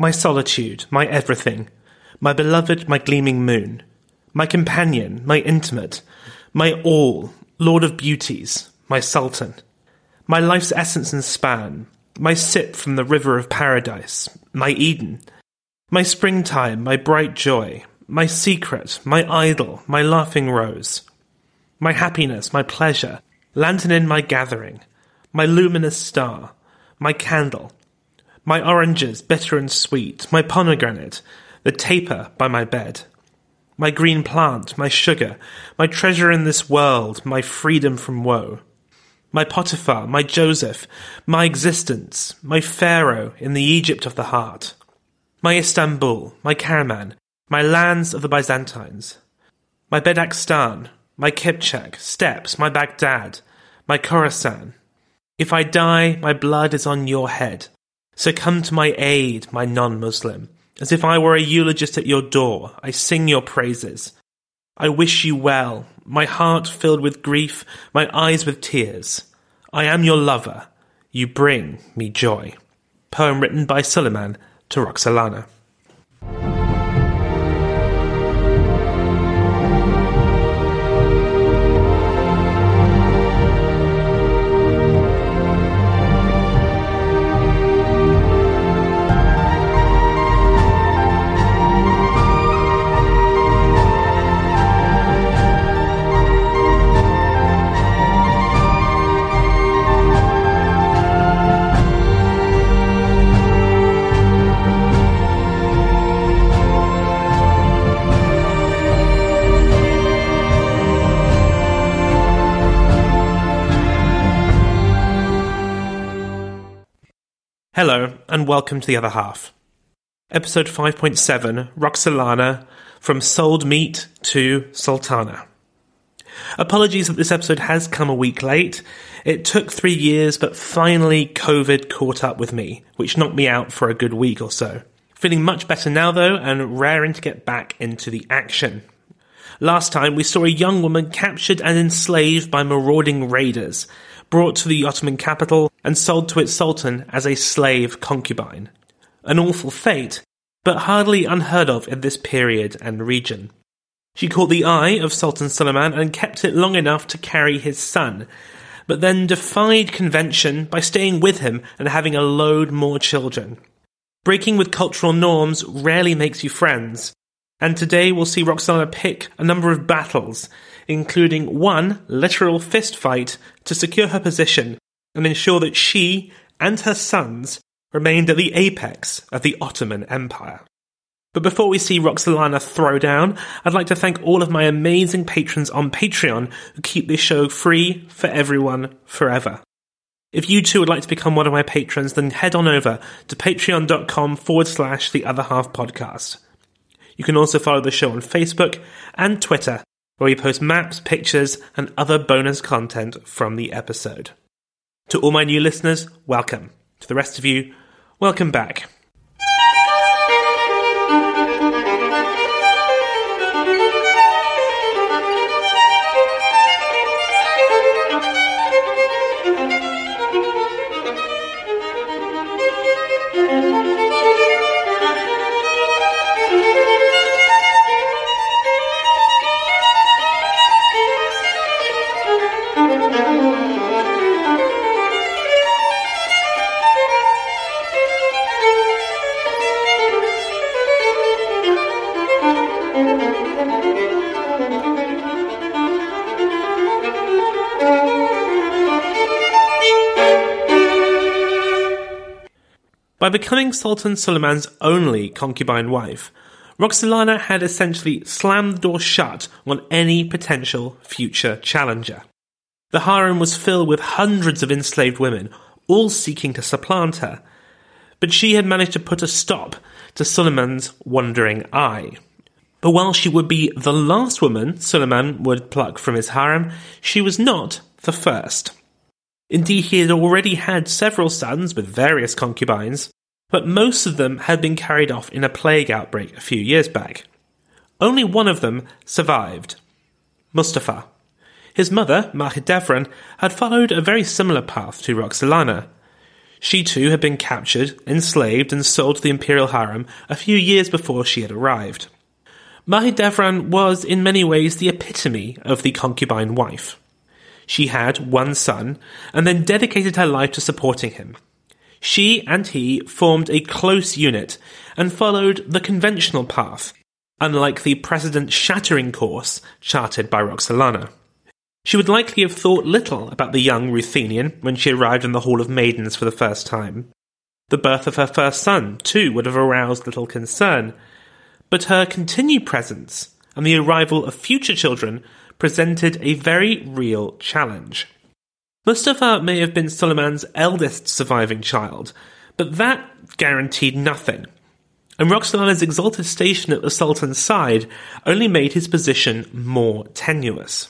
My solitude, my everything, my beloved, my gleaming moon, my companion, my intimate, my all, lord of beauties, my sultan, my life's essence and span, my sip from the river of paradise, my Eden, my springtime, my bright joy, my secret, my idol, my laughing rose, my happiness, my pleasure, lantern in my gathering, my luminous star, my candle, my oranges bitter and sweet, my pomegranate, the taper by my bed, my green plant, my sugar, my treasure in this world, my freedom from woe, my Potiphar, my Joseph, my existence, my Pharaoh in the Egypt of the heart, my Istanbul, my Karaman, my lands of the Byzantines, my Badakhshan, my Kipchak, steppes, my Baghdad, my Khorasan. If I die, my blood is on your head. So come to my aid, my non-Muslim. As if I were a eulogist at your door, I sing your praises. I wish you well, my heart filled with grief, my eyes with tears. I am your lover. You bring me joy. Poem written by Suleiman to Roxolana. Hello, and welcome to the other half. Episode 5.7 Roxolana From Sold Meat to Sultana. Apologies that this episode has come a week late. It took three years, but finally COVID caught up with me, which knocked me out for a good week or so. Feeling much better now though, and raring to get back into the action. Last time we saw a young woman captured and enslaved by marauding raiders, brought to the Ottoman capital and sold to its sultan as a slave concubine. An awful fate, but hardly unheard of in this period and region. She caught the eye of Sultan Suleiman and kept it long enough to carry his son, but then defied convention by staying with him and having a load more children. Breaking with cultural norms rarely makes you friends, and today we'll see Roxana pick a number of battles, including one literal fist fight to secure her position and ensure that she and her sons remained at the apex of the Ottoman Empire. But before we see Roxolana throw down, I'd like to thank all of my amazing patrons on Patreon who keep this show free for everyone forever. If you too would like to become one of my patrons, then head on over to patreon.com forward slash the other half podcast. You can also follow the show on Facebook and Twitter, where we post maps, pictures, and other bonus content from the episode. To all my new listeners, welcome. To the rest of you, welcome back. By becoming Sultan Suleiman's only concubine wife, Roxolana had essentially slammed the door shut on any potential future challenger. The harem was filled with hundreds of enslaved women, all seeking to supplant her, but she had managed to put a stop to Suleiman's wandering eye. But while she would be the last woman Suleiman would pluck from his harem, she was not the first. Indeed, he had already had several sons with various concubines, but most of them had been carried off in a plague outbreak a few years back. Only one of them survived Mustafa. His mother, Mahidevran, had followed a very similar path to Roxolana. She too had been captured, enslaved, and sold to the imperial harem a few years before she had arrived. Mahidevran was in many ways the epitome of the concubine wife. She had one son, and then dedicated her life to supporting him. She and he formed a close unit and followed the conventional path, unlike the precedent shattering course charted by Roxolana. She would likely have thought little about the young Ruthenian when she arrived in the Hall of Maidens for the first time. The birth of her first son, too, would have aroused little concern, but her continued presence and the arrival of future children presented a very real challenge. Mustafa may have been Suleiman's eldest surviving child, but that guaranteed nothing. And Roxolana's exalted station at the Sultan's side only made his position more tenuous.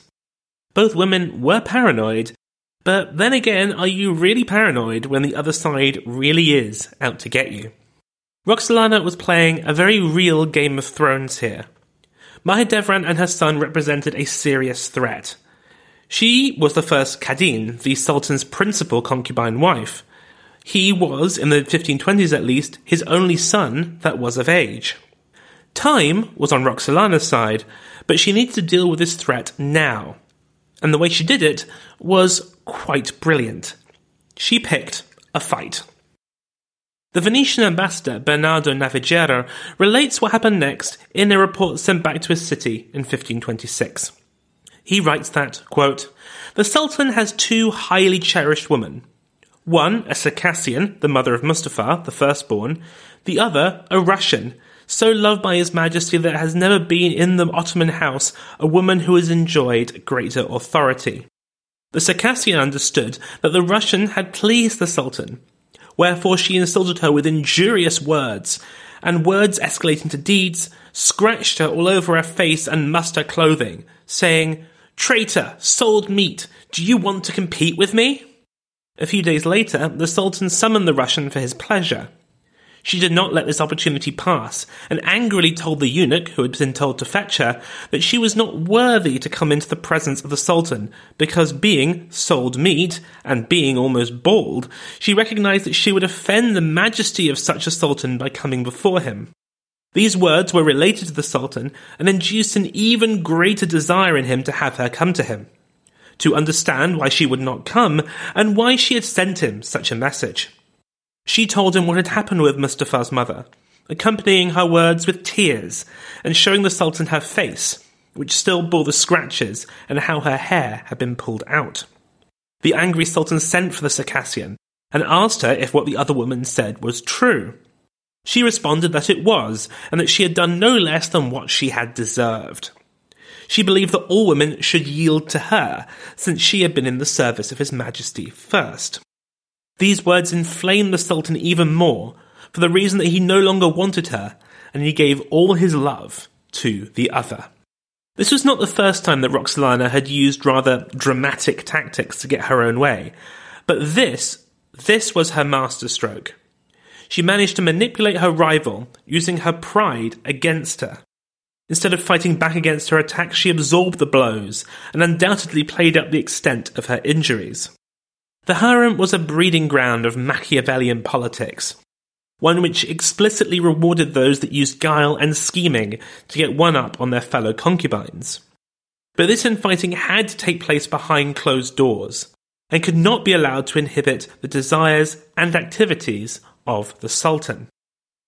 Both women were paranoid, but then again, are you really paranoid when the other side really is out to get you? Roxolana was playing a very real Game of Thrones here. Mahidevran and her son represented a serious threat. She was the first Kadin, the Sultan's principal concubine wife. He was, in the 1520s at least, his only son that was of age. Time was on Roxolana's side, but she needed to deal with this threat now. And the way she did it was quite brilliant. She picked a fight. The Venetian ambassador Bernardo Navagero relates what happened next in a report sent back to his city in 1526. He writes that, quote, The Sultan has two highly cherished women. One, a Circassian, the mother of Mustafa, the firstborn, the other, a Russian, so loved by His Majesty that has never been in the Ottoman house a woman who has enjoyed greater authority. The Circassian understood that the Russian had pleased the Sultan, wherefore she insulted her with injurious words, and words escalating to deeds, scratched her all over her face and mussed her clothing, saying, Traitor, sold meat, do you want to compete with me? A few days later, the Sultan summoned the Russian for his pleasure. She did not let this opportunity pass, and angrily told the eunuch, who had been told to fetch her, that she was not worthy to come into the presence of the Sultan, because being sold meat, and being almost bald, she recognized that she would offend the majesty of such a Sultan by coming before him. These words were related to the Sultan and induced an even greater desire in him to have her come to him, to understand why she would not come, and why she had sent him such a message. She told him what had happened with Mustafa's mother, accompanying her words with tears and showing the Sultan her face, which still bore the scratches and how her hair had been pulled out. The angry Sultan sent for the Circassian and asked her if what the other woman said was true. She responded that it was, and that she had done no less than what she had deserved. She believed that all women should yield to her, since she had been in the service of His Majesty first. These words inflamed the Sultan even more, for the reason that he no longer wanted her, and he gave all his love to the other. This was not the first time that Roxolana had used rather dramatic tactics to get her own way, but this, this was her masterstroke. She managed to manipulate her rival using her pride against her. Instead of fighting back against her attacks, she absorbed the blows and undoubtedly played up the extent of her injuries. The harem was a breeding ground of Machiavellian politics, one which explicitly rewarded those that used guile and scheming to get one up on their fellow concubines. But this infighting had to take place behind closed doors, and could not be allowed to inhibit the desires and activities of the Sultan.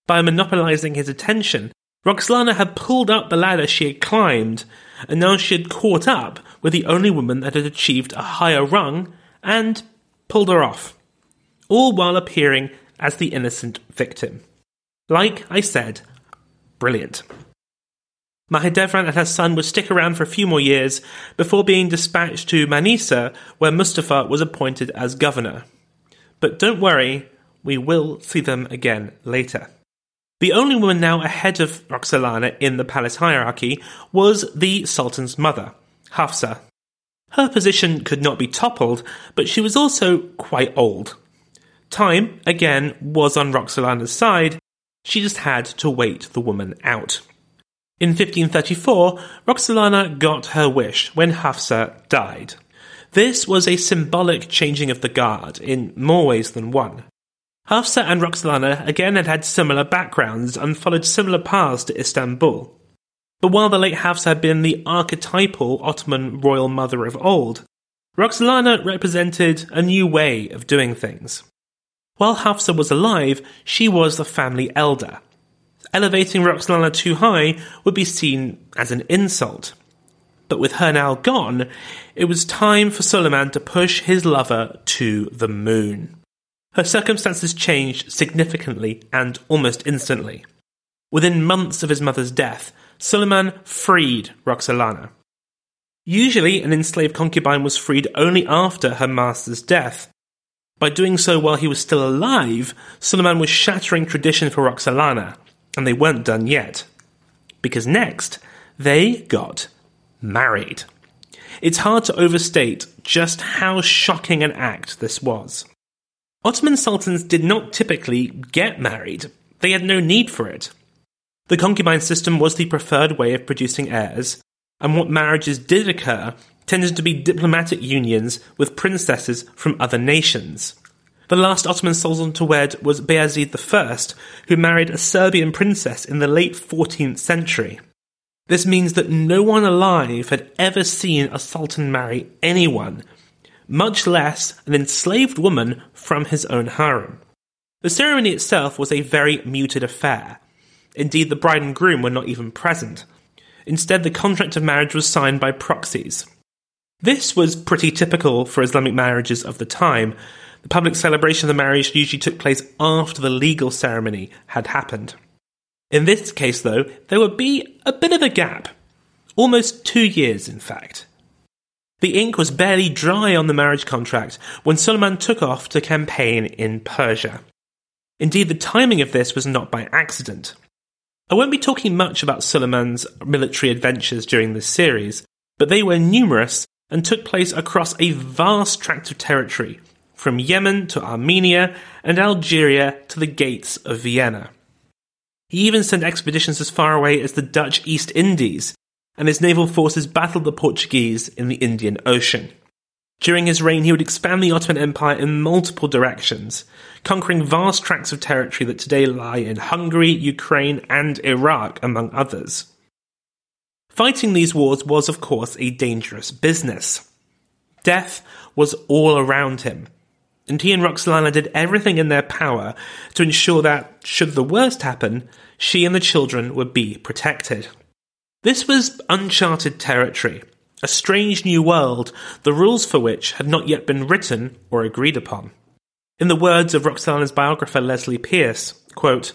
By monopolizing his attention, Roxolana had pulled up the ladder she had climbed, and now she had caught up with the only woman that had achieved a higher rung and pulled her off, all while appearing as the innocent victim. Like I said, brilliant. Mahidevran and her son would stick around for a few more years before being dispatched to Manisa, where Mustafa was appointed as governor. But don't worry, we will see them again later. The only woman now ahead of Roxolana in the palace hierarchy was the Sultan's mother, Hafsa. Her position could not be toppled, but she was also quite old. Time, again, was on Roxolana's side, she just had to wait the woman out. In 1534, Roxolana got her wish when Hafsa died. This was a symbolic changing of the guard in more ways than one. Hafsa and Roxolana again had had similar backgrounds and followed similar paths to Istanbul. But while the late Hafsa had been the archetypal Ottoman royal mother of old, Roxolana represented a new way of doing things. While Hafsa was alive, she was the family elder, elevating Roxolana too high would be seen as an insult. But with her now gone, it was time for Suleiman to push his lover to the moon. Her circumstances changed significantly and almost instantly. Within months of his mother's death, Suleiman freed Roxolana. Usually, an enslaved concubine was freed only after her master's death. By doing so while he was still alive, Suleiman was shattering tradition for Roxolana, and they weren't done yet. Because next, they got married. It's hard to overstate just how shocking an act this was. Ottoman sultans did not typically get married, they had no need for it. The concubine system was the preferred way of producing heirs, and what marriages did occur tended to be diplomatic unions with princesses from other nations. The last Ottoman sultan to wed was Bayezid I, who married a Serbian princess in the late 14th century. This means that no one alive had ever seen a sultan marry anyone, much less an enslaved woman from his own harem. The ceremony itself was a very muted affair. Indeed, the bride and groom were not even present. Instead, the contract of marriage was signed by proxies. This was pretty typical for Islamic marriages of the time, the public celebration of the marriage usually took place after the legal ceremony had happened. In this case, though, there would be a bit of a gap. Almost two years, in fact. The ink was barely dry on the marriage contract when Suleiman took off to campaign in Persia. Indeed, the timing of this was not by accident. I won't be talking much about Suleiman's military adventures during this series, but they were numerous and took place across a vast tract of territory, from Yemen to Armenia and Algeria to the gates of Vienna. He even sent expeditions as far away as the Dutch East Indies, and his naval forces battled the Portuguese in the Indian Ocean. During his reign, he would expand the Ottoman Empire in multiple directions, conquering vast tracts of territory that today lie in Hungary, Ukraine, and Iraq, among others. Fighting these wars was, of course, a dangerous business. Death was all around him, and he and Roxolana did everything in their power to ensure that, should the worst happen, she and the children would be protected. This was uncharted territory, a strange new world, the rules for which had not yet been written or agreed upon. In the words of Roxana's biographer Leslie Peirce, quote,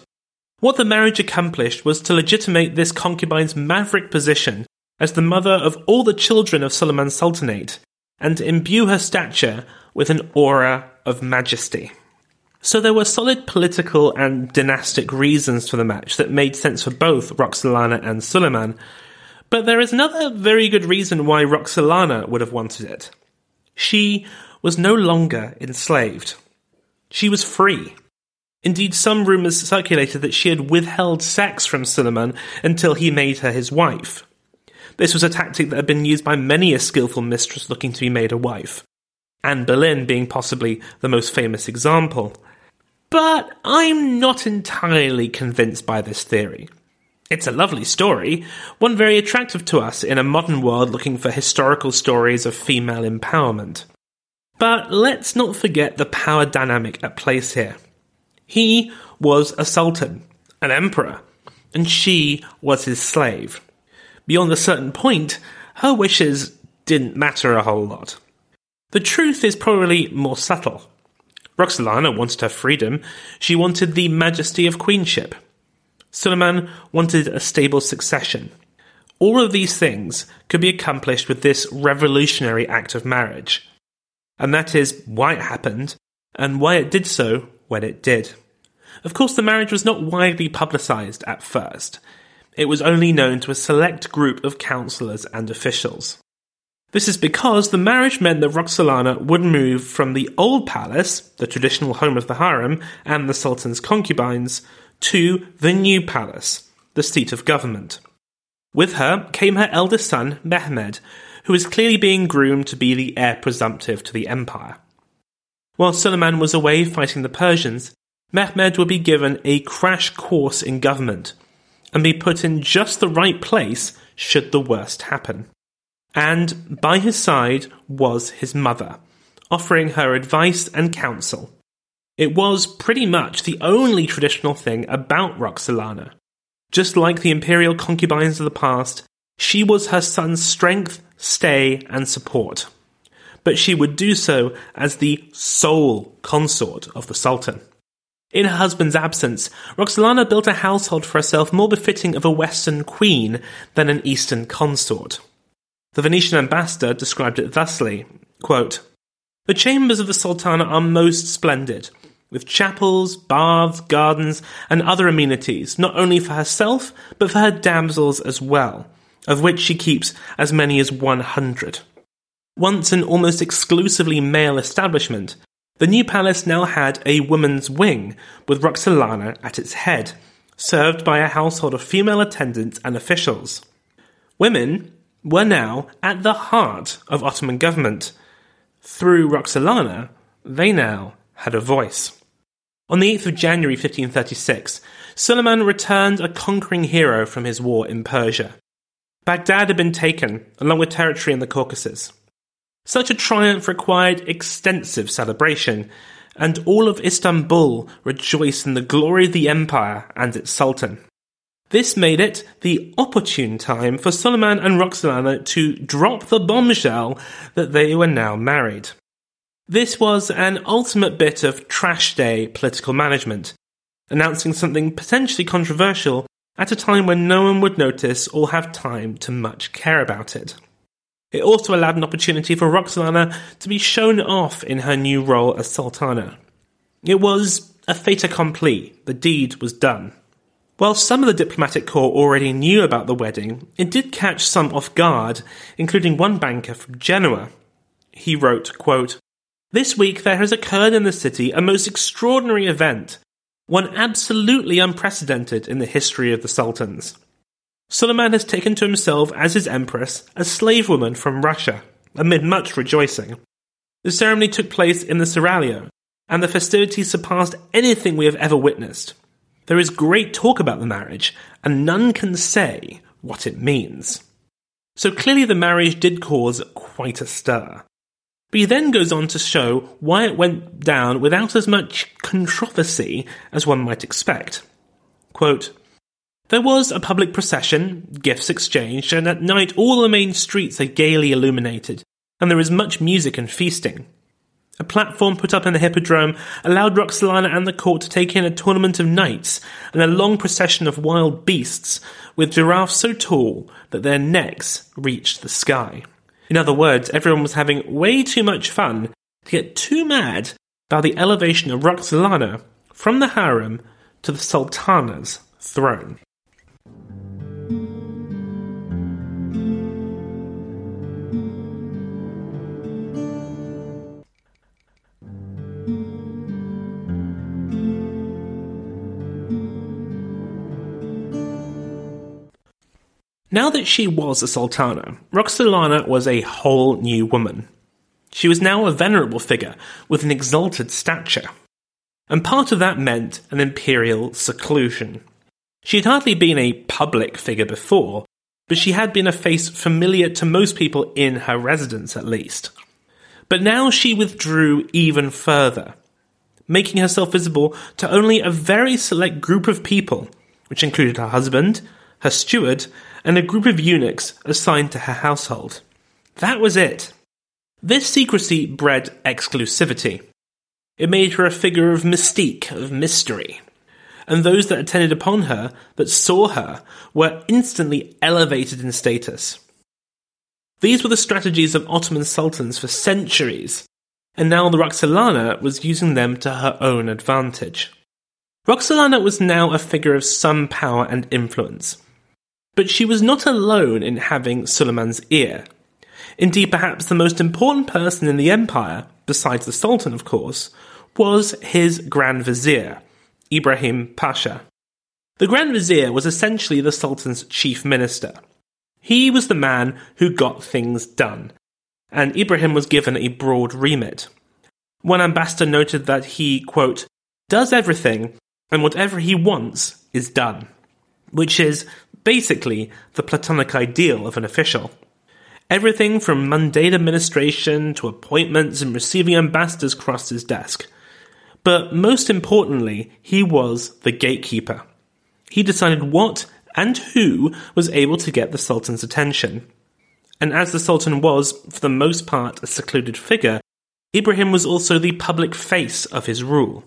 What the marriage accomplished was to legitimate this concubine's maverick position as the mother of all the children of Suleiman's Sultanate, and imbue her stature with an aura of majesty. So there were solid political and dynastic reasons for the match that made sense for both Roxolana and Suleiman, but there is another very good reason why Roxolana would have wanted it. She was no longer enslaved. She was free. Indeed, some rumours circulated that she had withheld sex from Suleiman until he made her his wife. This was a tactic that had been used by many a skilful mistress looking to be made a wife. Anne Boleyn being possibly the most famous example. But I'm not entirely convinced by this theory. It's a lovely story, one very attractive to us in a modern world looking for historical stories of female empowerment. But let's not forget the power dynamic at place here. He was a sultan, an emperor, and she was his slave. Beyond a certain point, her wishes didn't matter a whole lot. The truth is probably more subtle. Roxolana wanted her freedom. She wanted the majesty of queenship. Suleiman wanted a stable succession. All of these things could be accomplished with this revolutionary act of marriage. And that is why it happened, and why it did so when it did. Of course, the marriage was not widely publicised at first. It was only known to a select group of councillors and officials. This is because the marriage meant that Roxolana would move from the old palace, the traditional home of the harem and the sultan's concubines, to the new palace, the seat of government. With her came her eldest son, Mehmed, who was clearly being groomed to be the heir presumptive to the empire. While Suleiman was away fighting the Persians, Mehmed would be given a crash course in government and be put in just the right place should the worst happen. And by his side was his mother, offering her advice and counsel. It was pretty much the only traditional thing about Roxolana. Just like the imperial concubines of the past, she was her son's strength, stay, and support. But she would do so as the sole consort of the Sultan. In her husband's absence, Roxolana built a household for herself more befitting of a Western queen than an Eastern consort. The Venetian ambassador described it thusly quote, The chambers of the Sultana are most splendid, with chapels, baths, gardens, and other amenities, not only for herself, but for her damsels as well, of which she keeps as many as 100. Once an almost exclusively male establishment, the new palace now had a woman's wing, with Roxolana at its head, served by a household of female attendants and officials. Women were now at the heart of Ottoman government. Through Roxolana, they now had a voice. On the 8th of January 1536, Suleiman returned a conquering hero from his war in Persia. Baghdad had been taken, along with territory in the Caucasus. Such a triumph required extensive celebration, and all of Istanbul rejoiced in the glory of the empire and its sultan. This made it the opportune time for Suleiman and Roxolana to drop the bombshell that they were now married. This was an ultimate bit of trash day political management, announcing something potentially controversial at a time when no one would notice or have time to much care about it. It also allowed an opportunity for Roxolana to be shown off in her new role as Sultana. It was a fait accompli, the deed was done. While some of the diplomatic corps already knew about the wedding, it did catch some off guard, including one banker from Genoa. He wrote, quote, This week there has occurred in the city a most extraordinary event, one absolutely unprecedented in the history of the sultans. Suleiman has taken to himself as his empress a slave woman from Russia, amid much rejoicing. The ceremony took place in the Seraglio, and the festivities surpassed anything we have ever witnessed. There is great talk about the marriage, and none can say what it means. So clearly the marriage did cause quite a stir. But he then goes on to show why it went down without as much controversy as one might expect. Quote, there was a public procession, gifts exchanged, and at night all the main streets are gaily illuminated, and there is much music and feasting. A platform put up in the hippodrome allowed Roxolana and the court to take in a tournament of knights and a long procession of wild beasts, with giraffes so tall that their necks reached the sky. In other words, everyone was having way too much fun to get too mad about the elevation of Roxolana from the harem to the sultana's throne. Now that she was a sultana, Roxolana was a whole new woman. She was now a venerable figure with an exalted stature. And part of that meant an imperial seclusion. She had hardly been a public figure before, but she had been a face familiar to most people in her residence at least. But now she withdrew even further, making herself visible to only a very select group of people, which included her husband, her steward, and a group of eunuchs assigned to her household. That was it. This secrecy bred exclusivity. It made her a figure of mystique, of mystery. And those that attended upon her, that saw her, were instantly elevated in status. These were the strategies of Ottoman sultans for centuries, and now the Roxolana was using them to her own advantage. Roxolana was now a figure of some power and influence. But she was not alone in having Suleiman's ear. Indeed, perhaps the most important person in the empire, besides the Sultan, of course, was his Grand Vizier, Ibrahim Pasha. The Grand Vizier was essentially the Sultan's chief minister. He was the man who got things done, and Ibrahim was given a broad remit. One ambassador noted that he, quote, does everything and whatever he wants is done, which is basically the Platonic ideal of an official. Everything from mundane administration to appointments and receiving ambassadors crossed his desk. But most importantly, he was the gatekeeper. He decided what and who was able to get the Sultan's attention. And as the Sultan was, for the most part, a secluded figure, Ibrahim was also the public face of his rule.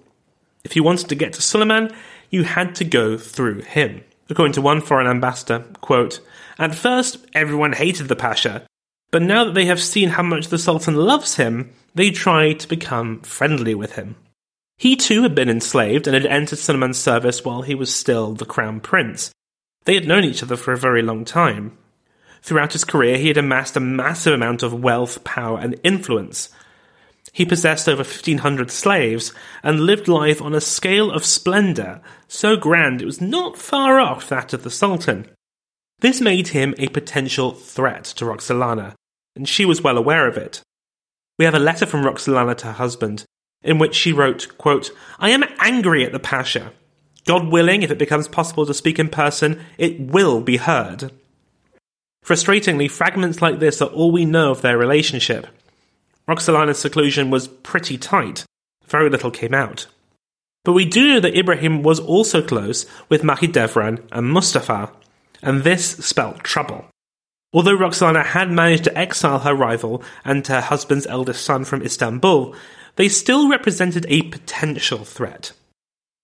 If you wanted to get to Suleiman, you had to go through him. According to one foreign ambassador, quote, At first, everyone hated the Pasha, but now that they have seen how much the Sultan loves him, they try to become friendly with him. He too had been enslaved and had entered Suleiman's service while he was still the crown prince. They had known each other for a very long time. Throughout his career, he had amassed a massive amount of wealth, power, and influence, he possessed over 1,500 slaves and lived life on a scale of splendour so grand it was not far off that of the Sultan. This made him a potential threat to Roxolana, and she was well aware of it. We have a letter from Roxolana to her husband, in which she wrote, quote, I am angry at the Pasha. God willing, if it becomes possible to speak in person, it will be heard. Frustratingly, fragments like this are all we know of their relationship. Roxolana's seclusion was pretty tight. Very little came out. But we do know that Ibrahim was also close with Mahidevran and Mustafa, and this spelt trouble. Although Roxolana had managed to exile her rival and her husband's eldest son from Istanbul, they still represented a potential threat.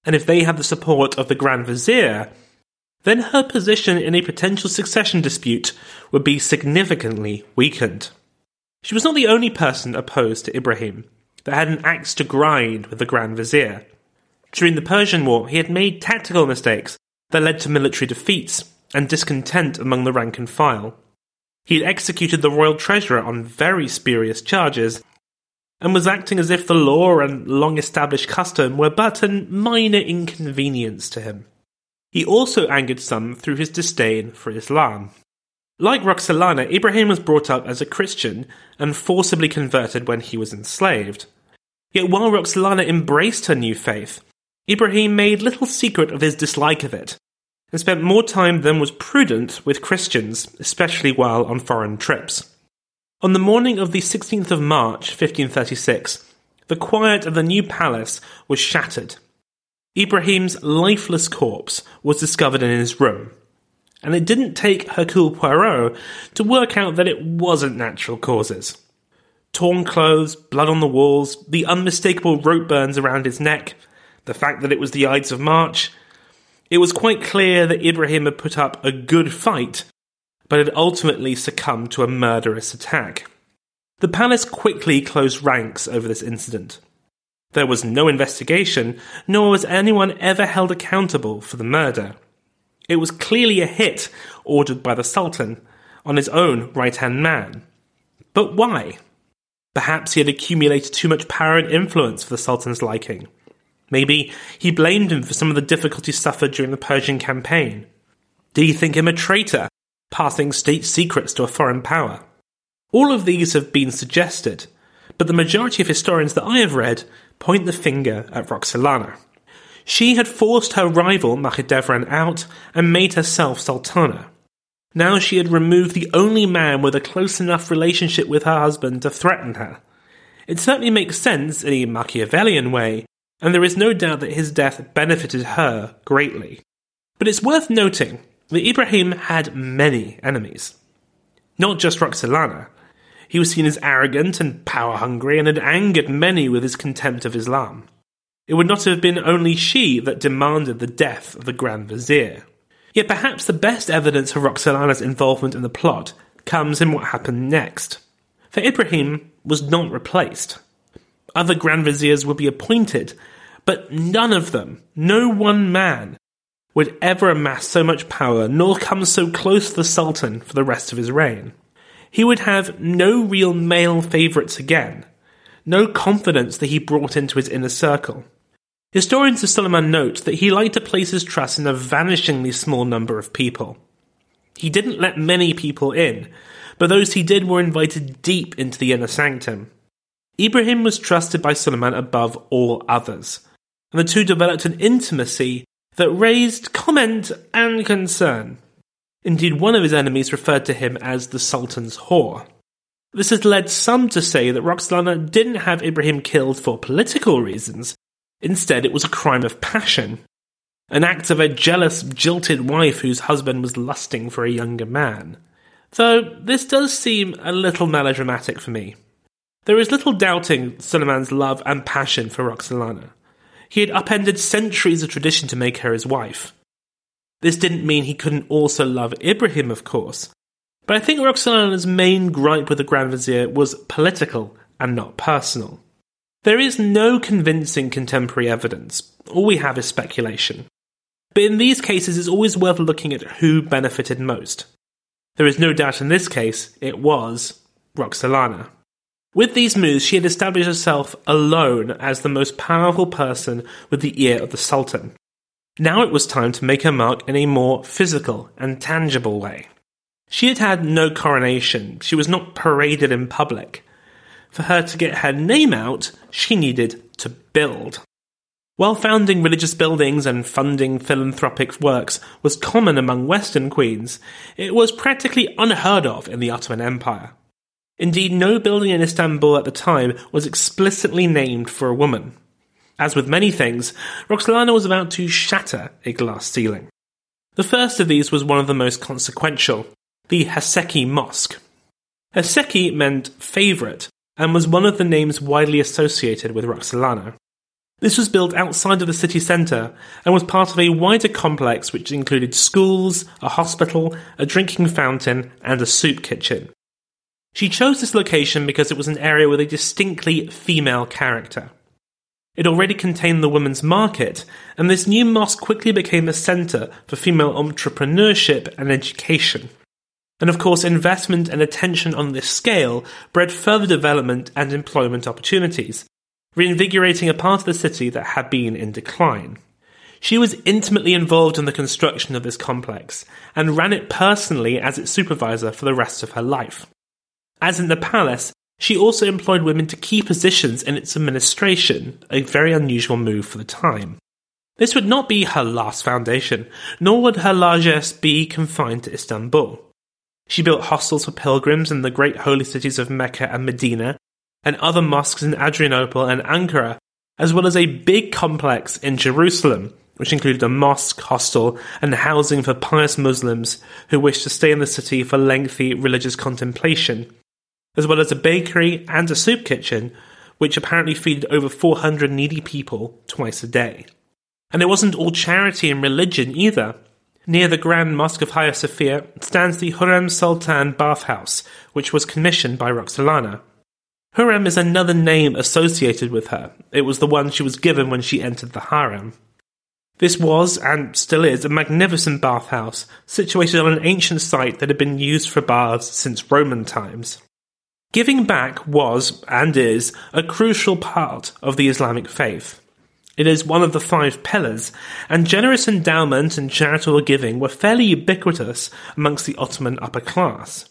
And if they had the support of the Grand Vizier, then her position in a potential succession dispute would be significantly weakened. She was not the only person opposed to Ibrahim that had an axe to grind with the Grand Vizier. During the Persian War, he had made tactical mistakes that led to military defeats and discontent among the rank and file. He had executed the royal treasurer on very spurious charges and was acting as if the law and long established custom were but a minor inconvenience to him. He also angered some through his disdain for Islam. Like Roxolana, Ibrahim was brought up as a Christian and forcibly converted when he was enslaved. Yet while Roxolana embraced her new faith, Ibrahim made little secret of his dislike of it, and spent more time than was prudent with Christians, especially while on foreign trips. On the morning of the 16th of March, 1536, the quiet of the new palace was shattered. Ibrahim's lifeless corpse was discovered in his room, and it didn't take Hercule Poirot to work out that it wasn't natural causes. Torn clothes, blood on the walls, the unmistakable rope burns around his neck, the fact that it was the Ides of March. It was quite clear that Ibrahim had put up a good fight, but had ultimately succumbed to a murderous attack. The palace quickly closed ranks over this incident. There was no investigation, nor was anyone ever held accountable for the murder. It was clearly a hit ordered by the Sultan on his own right hand man. But why? Perhaps he had accumulated too much power and influence for the Sultan's liking. Maybe he blamed him for some of the difficulties suffered during the Persian campaign. Did he think him a traitor, passing state secrets to a foreign power? All of these have been suggested, but the majority of historians that I have read point the finger at Roxolana. She had forced her rival Mahidevran out and made herself sultana. Now she had removed the only man with a close enough relationship with her husband to threaten her. It certainly makes sense in a Machiavellian way, and there is no doubt that his death benefited her greatly. But it's worth noting that Ibrahim had many enemies. Not just Roxolana. He was seen as arrogant and power hungry and had angered many with his contempt of Islam. It would not have been only she that demanded the death of the Grand Vizier. Yet perhaps the best evidence of Roxolana's involvement in the plot comes in what happened next. For Ibrahim was not replaced. Other Grand Viziers would be appointed, but none of them, no one man, would ever amass so much power nor come so close to the Sultan for the rest of his reign. He would have no real male favourites again, no confidence that he brought into his inner circle. Historians of Suleiman note that he liked to place his trust in a vanishingly small number of people. He didn't let many people in, but those he did were invited deep into the inner sanctum. Ibrahim was trusted by Suleiman above all others, and the two developed an intimacy that raised comment and concern. Indeed, one of his enemies referred to him as the Sultan's whore. This has led some to say that Roxolana didn't have Ibrahim killed for political reasons. Instead, it was a crime of passion. An act of a jealous, jilted wife whose husband was lusting for a younger man. Though this does seem a little melodramatic for me. There is little doubting Suleiman's love and passion for Roxolana. He had upended centuries of tradition to make her his wife. This didn't mean he couldn't also love Ibrahim, of course, but I think Roxolana's main gripe with the Grand Vizier was political and not personal. There is no convincing contemporary evidence, all we have is speculation. But in these cases, it's always worth looking at who benefited most. There is no doubt in this case it was Roxolana. With these moves, she had established herself alone as the most powerful person with the ear of the Sultan. Now it was time to make her mark in a more physical and tangible way. She had had no coronation, she was not paraded in public. For her to get her name out, she needed to build. While founding religious buildings and funding philanthropic works was common among Western queens, it was practically unheard of in the Ottoman Empire. Indeed, no building in Istanbul at the time was explicitly named for a woman. As with many things, Roxolana was about to shatter a glass ceiling. The first of these was one of the most consequential, the Haseki Mosque. Haseki meant favourite, and was one of the names widely associated with Roxolana. This was built outside of the city centre and was part of a wider complex which included schools, a hospital, a drinking fountain, and a soup kitchen. She chose this location because it was an area with a distinctly female character. It already contained the women's market, and this new mosque quickly became a centre for female entrepreneurship and education. And of course, investment and attention on this scale bred further development and employment opportunities, reinvigorating a part of the city that had been in decline. She was intimately involved in the construction of this complex and ran it personally as its supervisor for the rest of her life. As in the palace, she also employed women to key positions in its administration, a very unusual move for the time. This would not be her last foundation, nor would her largesse be confined to Istanbul. She built hostels for pilgrims in the great holy cities of Mecca and Medina, and other mosques in Adrianople and Ankara, as well as a big complex in Jerusalem, which included a mosque, hostel, and housing for pious Muslims who wished to stay in the city for lengthy religious contemplation, as well as a bakery and a soup kitchen, which apparently fed over 400 needy people twice a day. And it wasn't all charity and religion either. Near the Grand Mosque of Hagia Sophia stands the Hurrem Sultan bathhouse, which was commissioned by Roxolana. Hurrem is another name associated with her. It was the one she was given when she entered the harem. This was, and still is, a magnificent bathhouse situated on an ancient site that had been used for baths since Roman times. Giving back was, and is, a crucial part of the Islamic faith. It is one of the five pillars, and generous endowment and charitable giving were fairly ubiquitous amongst the Ottoman upper class.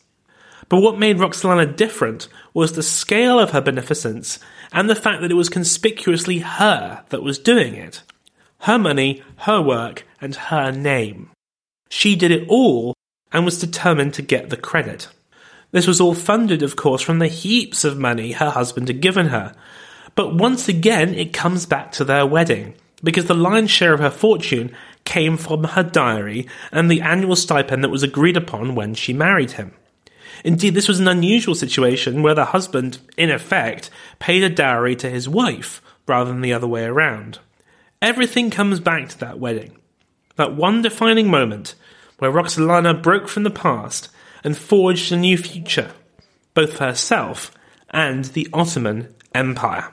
But what made Roxolana different was the scale of her beneficence and the fact that it was conspicuously her that was doing it. Her money, her work, and her name. She did it all and was determined to get the credit. This was all funded, of course, from the heaps of money her husband had given her. But once again, it comes back to their wedding, because the lion's share of her fortune came from her diary and the annual stipend that was agreed upon when she married him. Indeed, this was an unusual situation where the husband, in effect, paid a dowry to his wife rather than the other way around. Everything comes back to that wedding. That one defining moment where Roxolana broke from the past and forged a new future, both for herself and the Ottoman Empire.